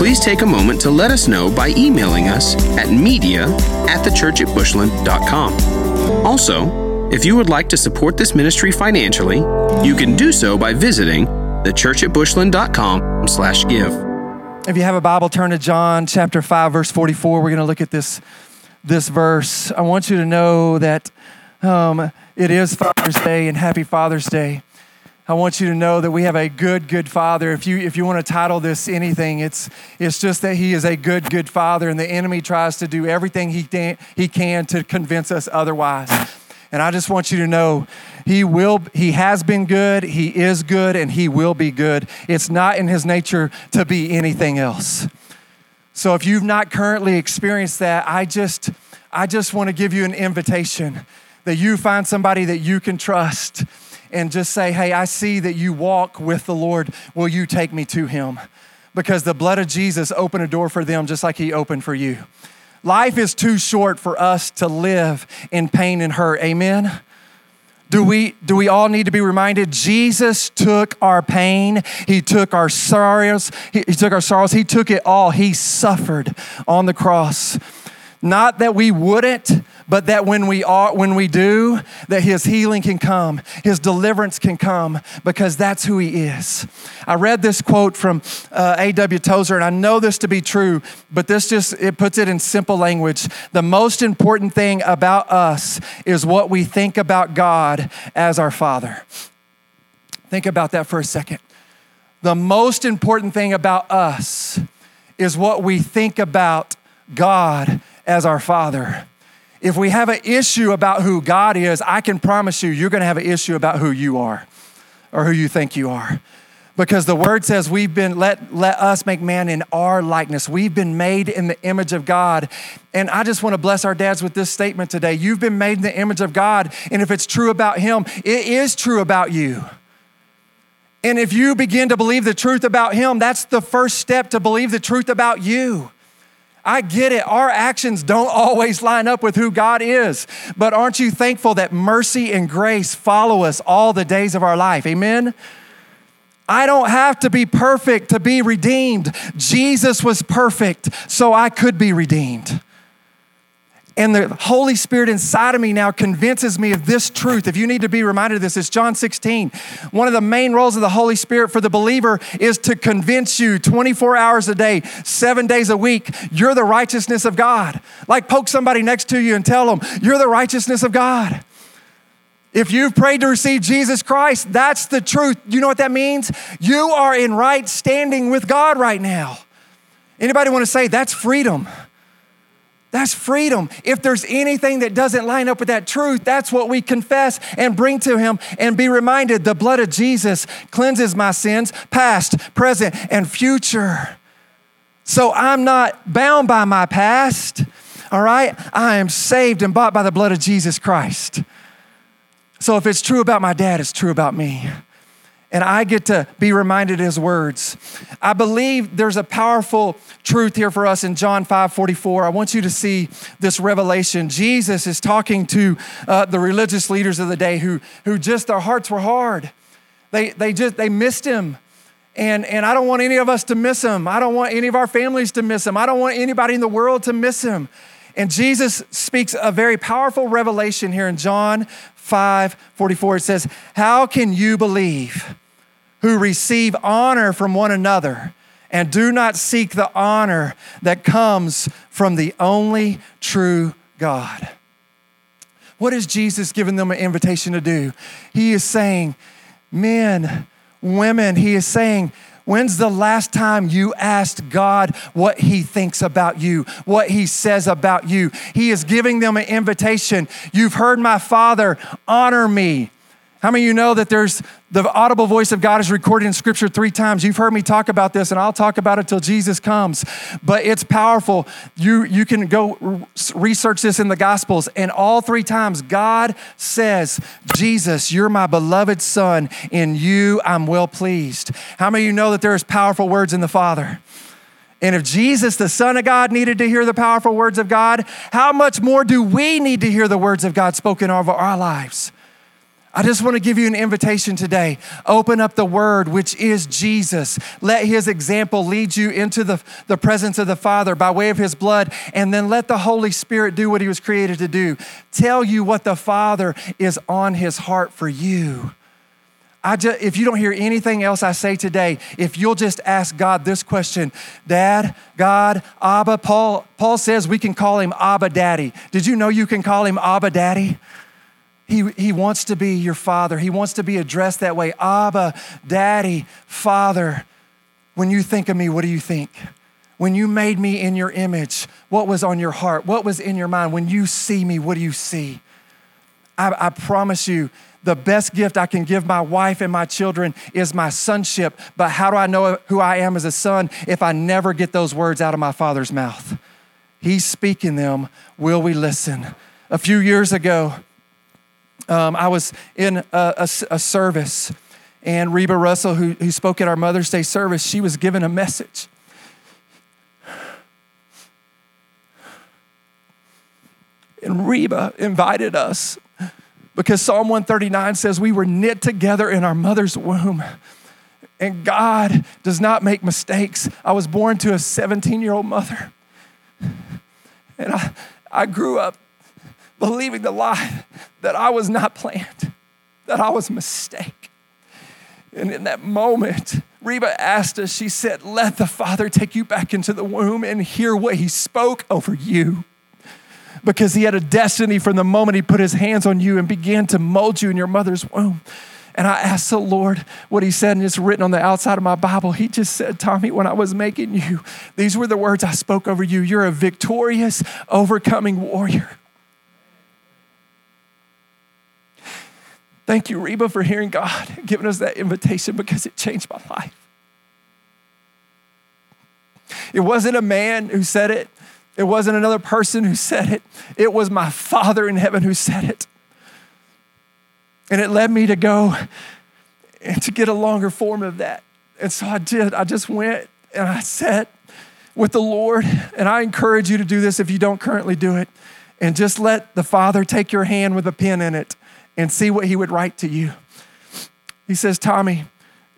please take a moment to let us know by emailing us at media at thechurchatbushland.com. Also, if you would like to support this ministry financially, you can do so by visiting thechurchatbushland.com slash give. If you have a Bible, turn to John chapter 5, verse 44. We're going to look at this, this verse. I want you to know that um, it is Father's Day and happy Father's Day. I want you to know that we have a good, good father. If you, if you want to title this anything, it's, it's just that he is a good, good father, and the enemy tries to do everything he, can, he can to convince us otherwise. And I just want you to know he will he has been good, he is good and he will be good. It's not in his nature to be anything else. So if you've not currently experienced that, I just I just want to give you an invitation that you find somebody that you can trust and just say, Hey, I see that you walk with the Lord. Will you take me to him? Because the blood of Jesus opened a door for them just like he opened for you. Life is too short for us to live in pain and hurt. Amen. Do we, do we all need to be reminded? Jesus took our pain. He took our sorrows. He, he took our sorrows. He took it all. He suffered on the cross. Not that we wouldn't, but that when we are when we do, that his healing can come, his deliverance can come, because that's who he is. I read this quote from uh, A.W. Tozer, and I know this to be true, but this just it puts it in simple language. The most important thing about us is what we think about God as our Father. Think about that for a second. The most important thing about us is what we think about God as our Father. If we have an issue about who God is, I can promise you, you're going to have an issue about who you are or who you think you are. Because the word says we've been, let, let us make man in our likeness. We've been made in the image of God. And I just want to bless our dads with this statement today. You've been made in the image of God. And if it's true about Him, it is true about you. And if you begin to believe the truth about Him, that's the first step to believe the truth about you. I get it. Our actions don't always line up with who God is. But aren't you thankful that mercy and grace follow us all the days of our life? Amen? I don't have to be perfect to be redeemed. Jesus was perfect, so I could be redeemed. And the Holy Spirit inside of me now convinces me of this truth. If you need to be reminded of this, it's John 16. One of the main roles of the Holy Spirit for the believer is to convince you 24 hours a day, seven days a week, you're the righteousness of God. Like poke somebody next to you and tell them, you're the righteousness of God. If you've prayed to receive Jesus Christ, that's the truth. You know what that means? You are in right standing with God right now. Anybody want to say that's freedom? That's freedom. If there's anything that doesn't line up with that truth, that's what we confess and bring to Him and be reminded the blood of Jesus cleanses my sins, past, present, and future. So I'm not bound by my past, all right? I am saved and bought by the blood of Jesus Christ. So if it's true about my dad, it's true about me and I get to be reminded his words. I believe there's a powerful truth here for us in John 5 44. I want you to see this revelation. Jesus is talking to uh, the religious leaders of the day who, who just their hearts were hard. They, they just they missed him. And, and I don't want any of us to miss him. I don't want any of our families to miss him. I don't want anybody in the world to miss him. And Jesus speaks a very powerful revelation here in John 5 44. It says, How can you believe who receive honor from one another and do not seek the honor that comes from the only true God? What is Jesus giving them an invitation to do? He is saying, Men, women, he is saying, When's the last time you asked God what He thinks about you, what He says about you? He is giving them an invitation. You've heard my Father, honor me. How many of you know that there's the audible voice of God is recorded in scripture three times? You've heard me talk about this, and I'll talk about it till Jesus comes. But it's powerful. You, you can go research this in the Gospels, and all three times God says, Jesus, you're my beloved Son. In you I'm well pleased. How many of you know that there's powerful words in the Father? And if Jesus, the Son of God, needed to hear the powerful words of God, how much more do we need to hear the words of God spoken over our lives? I just want to give you an invitation today. Open up the Word, which is Jesus. Let His example lead you into the, the presence of the Father by way of His blood, and then let the Holy Spirit do what He was created to do tell you what the Father is on His heart for you. I just, if you don't hear anything else I say today, if you'll just ask God this question Dad, God, Abba, Paul, Paul says we can call him Abba Daddy. Did you know you can call him Abba Daddy? He, he wants to be your father. He wants to be addressed that way. Abba, Daddy, Father. When you think of me, what do you think? When you made me in your image, what was on your heart? What was in your mind? When you see me, what do you see? I, I promise you, the best gift I can give my wife and my children is my sonship. But how do I know who I am as a son if I never get those words out of my father's mouth? He's speaking them. Will we listen? A few years ago, um, I was in a, a, a, service, and Reba Russell, who, who spoke at our Mother's Day service, she was given a message. And Reba invited us because Psalm 139 says we were knit together in our mother's womb. And God does not make mistakes. I was born to a 17 year old mother. And I, I grew up believing the lie that I was not planned, that I was a mistake. And in that moment, Reba asked us, she said, Let the Father take you back into the womb and hear what He spoke over you. Because He had a destiny from the moment He put His hands on you and began to mold you in your mother's womb. And I asked the Lord what He said, and it's written on the outside of my Bible. He just said, Tommy, when I was making you, these were the words I spoke over you. You're a victorious, overcoming warrior. Thank you, Reba, for hearing God, giving us that invitation because it changed my life. It wasn't a man who said it, it wasn't another person who said it. It was my Father in heaven who said it. And it led me to go and to get a longer form of that. And so I did. I just went and I sat with the Lord. And I encourage you to do this if you don't currently do it. And just let the Father take your hand with a pen in it and see what he would write to you. He says, Tommy,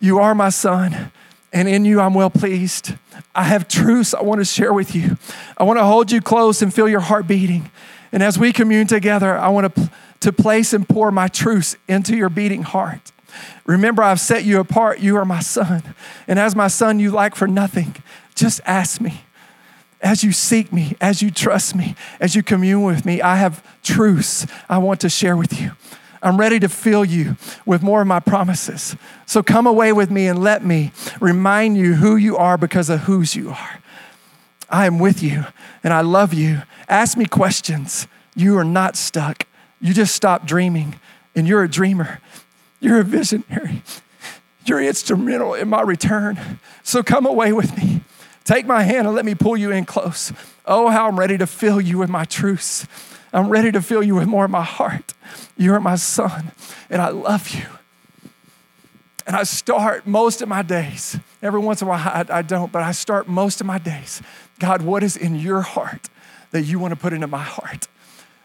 you are my son, and in you I'm well pleased. I have truths I want to share with you. I want to hold you close and feel your heart beating. And as we commune together, I want to, to place and pour my truths into your beating heart. Remember, I've set you apart. You are my son. And as my son, you like for nothing. Just ask me. As you seek me, as you trust me, as you commune with me, I have truths I want to share with you. I'm ready to fill you with more of my promises. So come away with me and let me remind you who you are because of whose you are. I am with you and I love you. Ask me questions. You are not stuck. You just stop dreaming and you're a dreamer. You're a visionary. You're instrumental in my return. So come away with me. Take my hand and let me pull you in close. Oh, how I'm ready to fill you with my truths. I'm ready to fill you with more of my heart. You're my son, and I love you. And I start most of my days, every once in a while I, I, don't, but I start most of my days. God, what is in your heart that you want to put into my heart?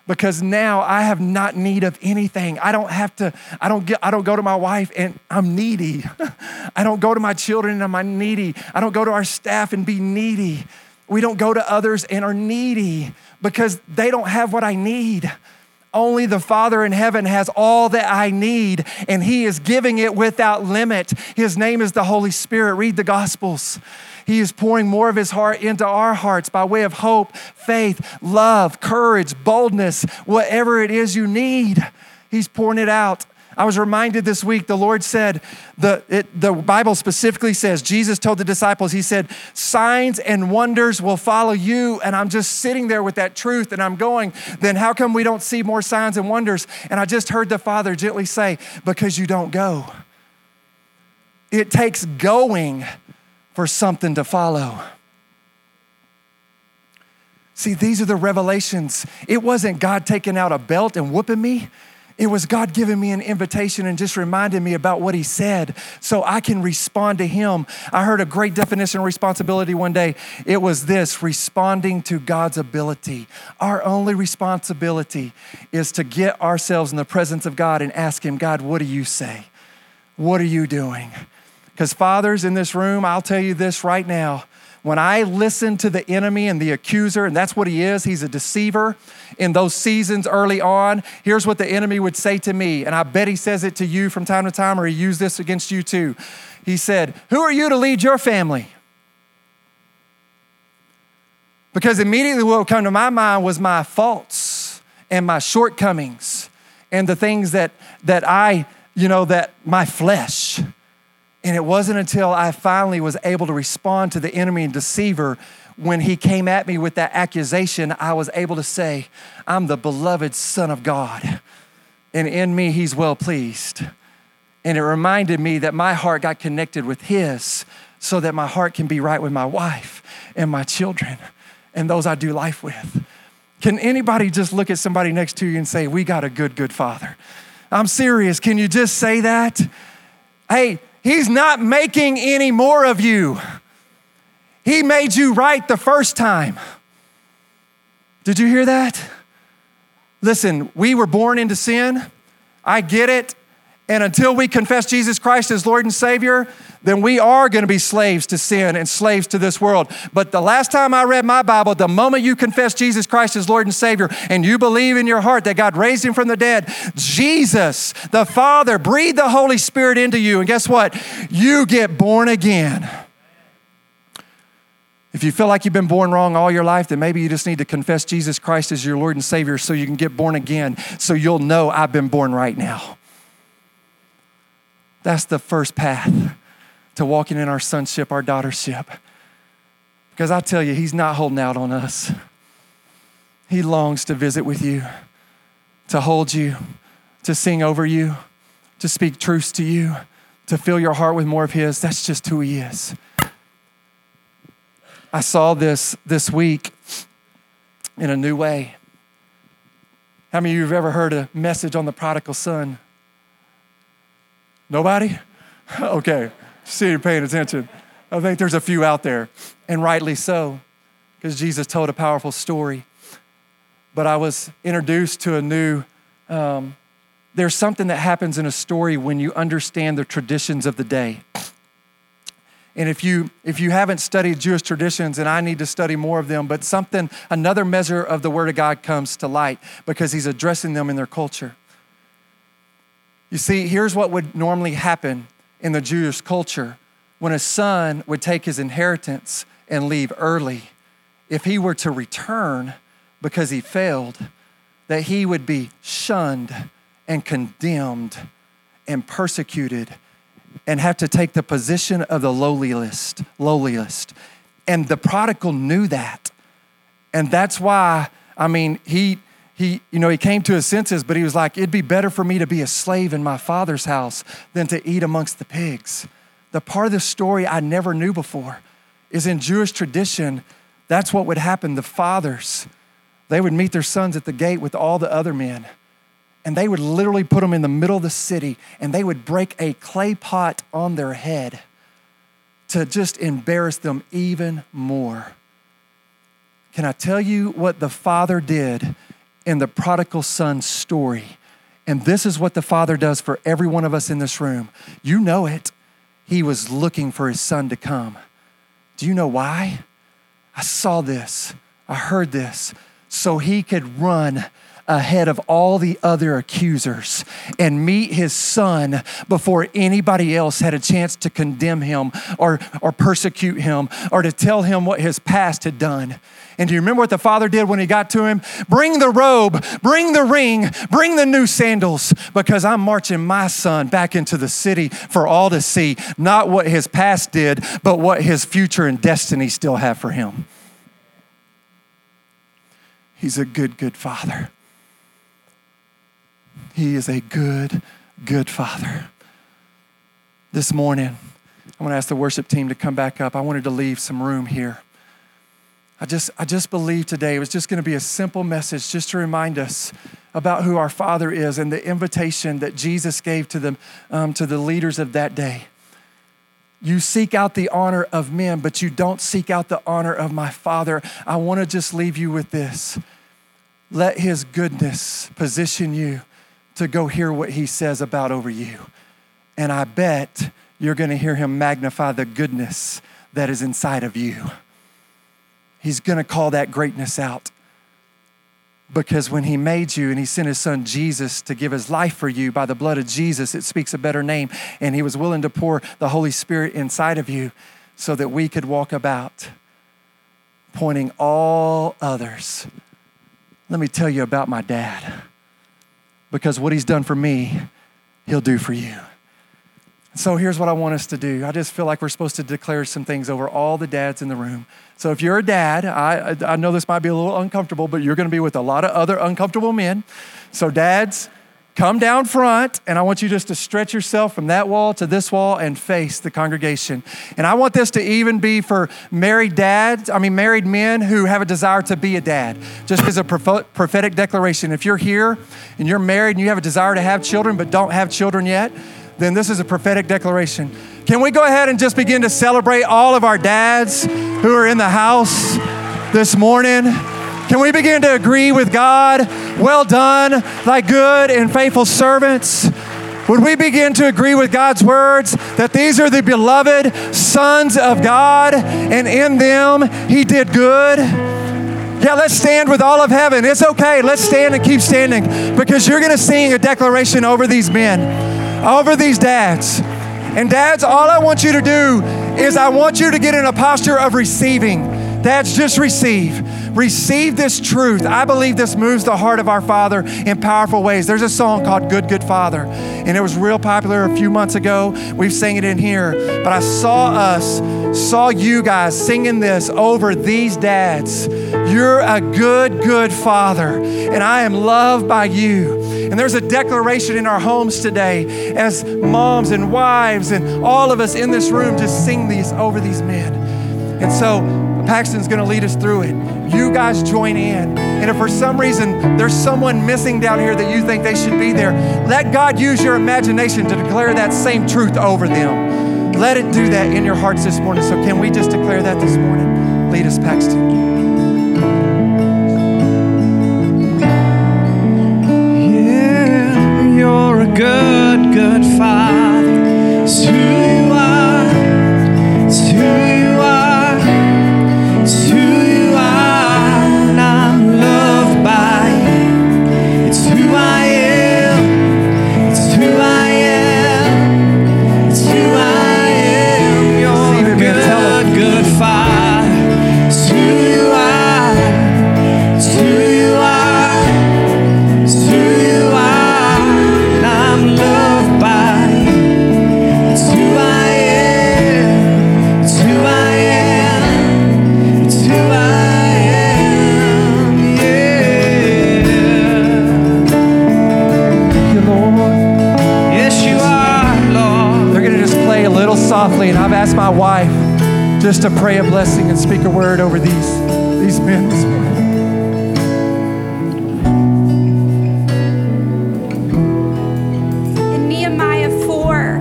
Because now I have not need of anything. I don't have to, I don't get, I don't go to my wife and I'm needy. I don't go to my children and I'm needy. I don't go to our staff and be needy. We don't go to others and are needy because they don't have what I need. Only the Father in heaven has all that I need, and He is giving it without limit. His name is the Holy Spirit. Read the Gospels. He is pouring more of His heart into our hearts by way of hope, faith, love, courage, boldness, whatever it is you need. He's pouring it out. I was reminded this week, the Lord said, the, it, the Bible specifically says, Jesus told the disciples, He said, signs and wonders will follow you. And I'm just sitting there with that truth and I'm going, then how come we don't see more signs and wonders? And I just heard the Father gently say, because you don't go. It takes going for something to follow. See, these are the revelations. It wasn't God taking out a belt and whooping me. It was God giving me an invitation and just reminding me about what He said so I can respond to Him. I heard a great definition of responsibility one day. It was this responding to God's ability. Our only responsibility is to get ourselves in the presence of God and ask Him, God, what do you say? What are you doing? Because, fathers in this room, I'll tell you this right now when I listen to the enemy and the accuser, and that's what he is, he's a deceiver in those seasons early on, here's what the enemy would say to me. And I bet he says it to you from time to time, or he used this against you too. He said, Who are you to lead your family? Because immediately what would come to my mind was my faults and my shortcomings and the things that, that I, you know, that my flesh. And it wasn't until I finally was able to respond to the enemy and deceiver when he came at me with that accusation, I was able to say, I'm the beloved Son of God. And in me, he's well pleased. And it reminded me that my heart got connected with his so that my heart can be right with my wife and my children and those I do life with. Can anybody just look at somebody next to you and say, We got a good, good father? I'm serious. Can you just say that? Hey, He's not making any more of you. He made you right the first time. Did you hear that? Listen, we were born into sin. I get it. And until we confess Jesus Christ as Lord and Savior, then we are going to be slaves to sin and slaves to this world. But the last time I read my Bible, the moment you confess Jesus Christ as Lord and Savior and you believe in your heart that God raised him from the dead, Jesus, the Father, breathed the Holy Spirit into you. And guess what? You get born again. If you feel like you've been born wrong all your life, then maybe you just need to confess Jesus Christ as your Lord and Savior so you can get born again, so you'll know I've been born right now. That's the first path to walking in our sonship, our daughtership. Because I tell you, He's not holding out on us. He longs to visit with you, to hold you, to sing over you, to speak truths to you, to fill your heart with more of His. That's just who He is. I saw this this week in a new way. How many of you have ever heard a message on the prodigal son? Nobody? okay, see you're paying attention. I think there's a few out there, and rightly so, because Jesus told a powerful story. But I was introduced to a new, um, there's something that happens in a story when you understand the traditions of the day. And if you if you haven't studied Jewish traditions, and I need to study more of them, but something another measure of the Word of God comes to light because He's addressing them in their culture. You see, here's what would normally happen in the Jewish culture when a son would take his inheritance and leave early. If he were to return because he failed, that he would be shunned and condemned and persecuted and have to take the position of the lowliest, lowliest. And the prodigal knew that. And that's why, I mean, he he, you know, he came to his senses, but he was like, it'd be better for me to be a slave in my father's house than to eat amongst the pigs. The part of the story I never knew before is in Jewish tradition, that's what would happen. The fathers, they would meet their sons at the gate with all the other men, and they would literally put them in the middle of the city, and they would break a clay pot on their head to just embarrass them even more. Can I tell you what the father did in the prodigal son story. And this is what the Father does for every one of us in this room. You know it. He was looking for his son to come. Do you know why? I saw this, I heard this, so he could run ahead of all the other accusers and meet his son before anybody else had a chance to condemn him or, or persecute him or to tell him what his past had done. And do you remember what the father did when he got to him? Bring the robe, bring the ring, bring the new sandals, because I'm marching my son back into the city for all to see, not what his past did, but what his future and destiny still have for him. He's a good, good father. He is a good, good father. This morning, I'm going to ask the worship team to come back up. I wanted to leave some room here. I just, I just believe today it was just going to be a simple message just to remind us about who our Father is and the invitation that Jesus gave to, them, um, to the leaders of that day. You seek out the honor of men, but you don't seek out the honor of my Father. I want to just leave you with this. Let His goodness position you to go hear what He says about over you. And I bet you're going to hear Him magnify the goodness that is inside of you. He's going to call that greatness out. Because when he made you and he sent his son Jesus to give his life for you by the blood of Jesus, it speaks a better name. And he was willing to pour the Holy Spirit inside of you so that we could walk about pointing all others. Let me tell you about my dad. Because what he's done for me, he'll do for you. So here's what I want us to do. I just feel like we're supposed to declare some things over all the dads in the room. So if you're a dad, I, I know this might be a little uncomfortable, but you're going to be with a lot of other uncomfortable men. So, dads, come down front, and I want you just to stretch yourself from that wall to this wall and face the congregation. And I want this to even be for married dads, I mean, married men who have a desire to be a dad, just as a prophetic declaration. If you're here and you're married and you have a desire to have children but don't have children yet, then this is a prophetic declaration. Can we go ahead and just begin to celebrate all of our dads who are in the house this morning? Can we begin to agree with God? Well done, thy good and faithful servants. Would we begin to agree with God's words that these are the beloved sons of God and in them he did good? Yeah, let's stand with all of heaven. It's okay. Let's stand and keep standing because you're going to sing a declaration over these men, over these dads. And dads, all I want you to do is I want you to get in a posture of receiving. Dads, just receive. Receive this truth. I believe this moves the heart of our Father in powerful ways. There's a song called Good, Good Father, and it was real popular a few months ago. We've sang it in here, but I saw us, saw you guys singing this over these dads. You're a good, good father, and I am loved by you. And there's a declaration in our homes today as moms and wives and all of us in this room just sing these over these men. And so Paxton's going to lead us through it. You guys join in. And if for some reason there's someone missing down here that you think they should be there, let God use your imagination to declare that same truth over them. Let it do that in your hearts this morning. So, can we just declare that this morning? Lead us, Paxton. you're a good, good father. Just to pray a blessing and speak a word over these, these men this morning. In Nehemiah 4,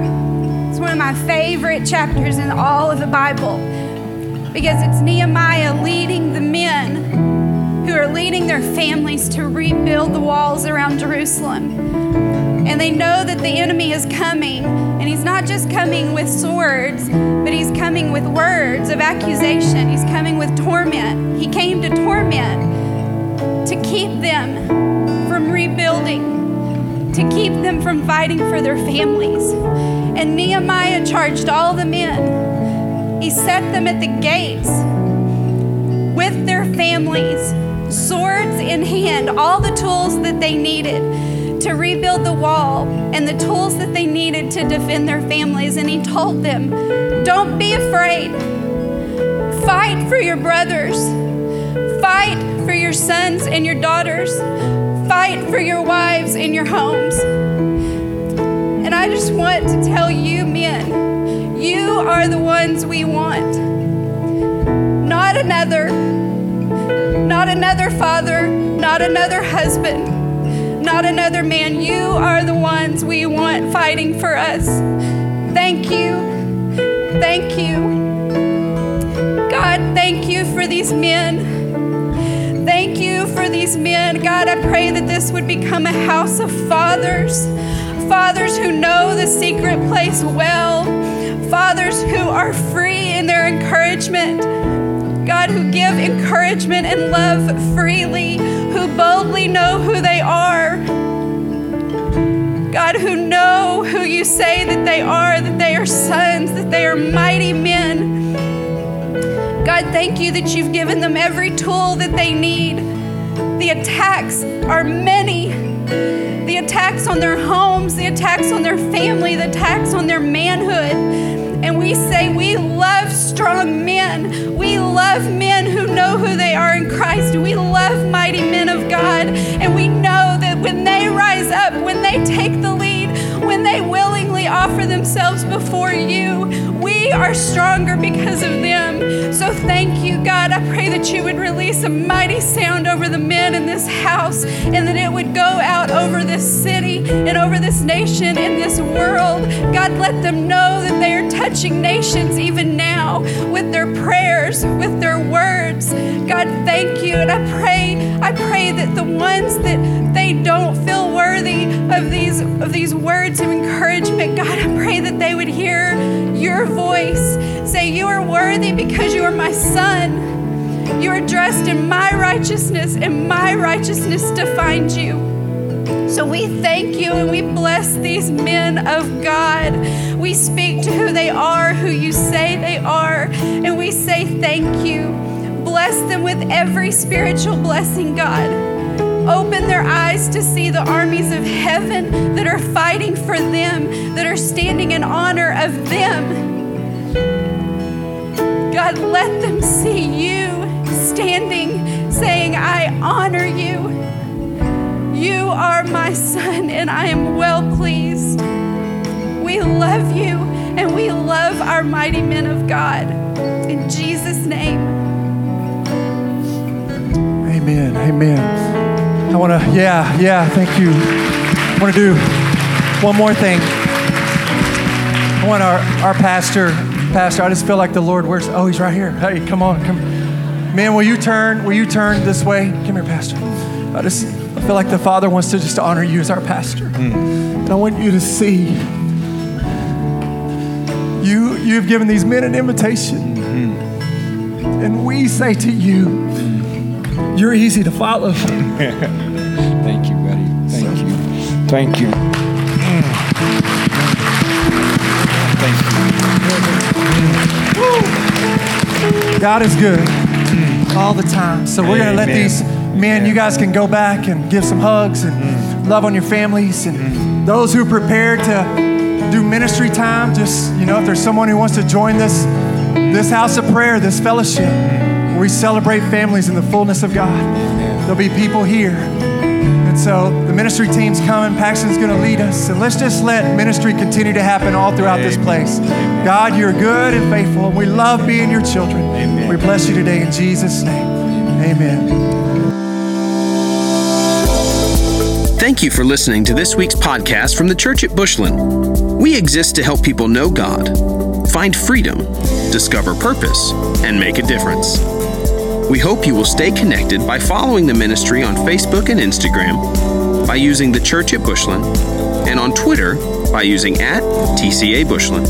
it's one of my favorite chapters in all of the Bible because it's Nehemiah the walls around Jerusalem. And they know that the enemy is coming. And he's not just coming with swords, but he's coming with words of accusation. He's coming with torment. He came to torment, to keep them from rebuilding, to keep them from fighting for their families. And Nehemiah charged all the men. He set them at the gates with their families, swords in hand, all the tools that they needed to rebuild the wall and the tools that they needed to defend their families. And he told them, Don't be afraid. Fight for your brothers. Fight for your sons and your daughters. Fight for your wives and your homes. And I just want to tell you, men, you are the ones we want. Not another, not another father, not another husband, not another man. You are the ones we want fighting for us. Thank you. Thank you. God, thank you for these men. Thank you for these men. God, I pray that this would become a house of fathers, fathers who know the secret place well, fathers who are free in their encouragement. God, who give encouragement and love freely, who boldly know who they are. God, who know who you say that they are, that they are sons, that they are mighty men. God, thank you that you've given them every tool that they need. The attacks are many. The attacks on their homes, the attacks on their family, the attacks on their manhood. We say, We love strong men. We love men who know who they are in Christ. We love mighty men of God. And we know that when they rise up, when they take the lead, when they willingly offer themselves before you, we are stronger because of them. So thank you, God. I pray that you would release a mighty sound over the men in this house and that it would go out over this city and over this nation and this world. God, let them know that they are touching nations even now with their prayers, with their words. God, thank you. And I pray, I pray that the ones that they don't feel worthy of these of these words of encouragement, God, I pray that they would hear your voice say, You are worthy because you are my son. You are dressed in my righteousness, and my righteousness defines you. So we thank you and we bless these men of God. We speak to who they are, who you say they are, and we say thank you. Bless them with every spiritual blessing, God. Eyes to see the armies of heaven that are fighting for them, that are standing in honor of them. God, let them see you standing, saying, I honor you. You are my son, and I am well pleased. We love you, and we love our mighty men of God. In Jesus' name. Amen. Amen. I want to, yeah, yeah, thank you. I want to do one more thing. I want our, our pastor, pastor, I just feel like the Lord, where's, oh, he's right here. Hey, come on, come. Man, will you turn, will you turn this way? Come here, pastor. I just I feel like the Father wants to just honor you as our pastor. And I want you to see you, you've given these men an invitation. And we say to you, you're easy to follow. Thank you, buddy. Thank you. Thank you. Thank you. God is good all the time. So we're going to let these men, you guys can go back and give some hugs and mm. love on your families. And mm. those who prepared to do ministry time, just, you know, if there's someone who wants to join this, this house of prayer, this fellowship, where we celebrate families in the fullness of God, there'll be people here. And so the ministry team's coming. Paxton's going to lead us. And let's just let ministry continue to happen all throughout this place. God, you're good and faithful, and we love being your children. Amen. We bless you today in Jesus' name. Amen. Thank you for listening to this week's podcast from the Church at Bushland. We exist to help people know God, find freedom, discover purpose, and make a difference. We hope you will stay connected by following the ministry on Facebook and Instagram, by using the Church at Bushland, and on Twitter by using at TCA Bushland.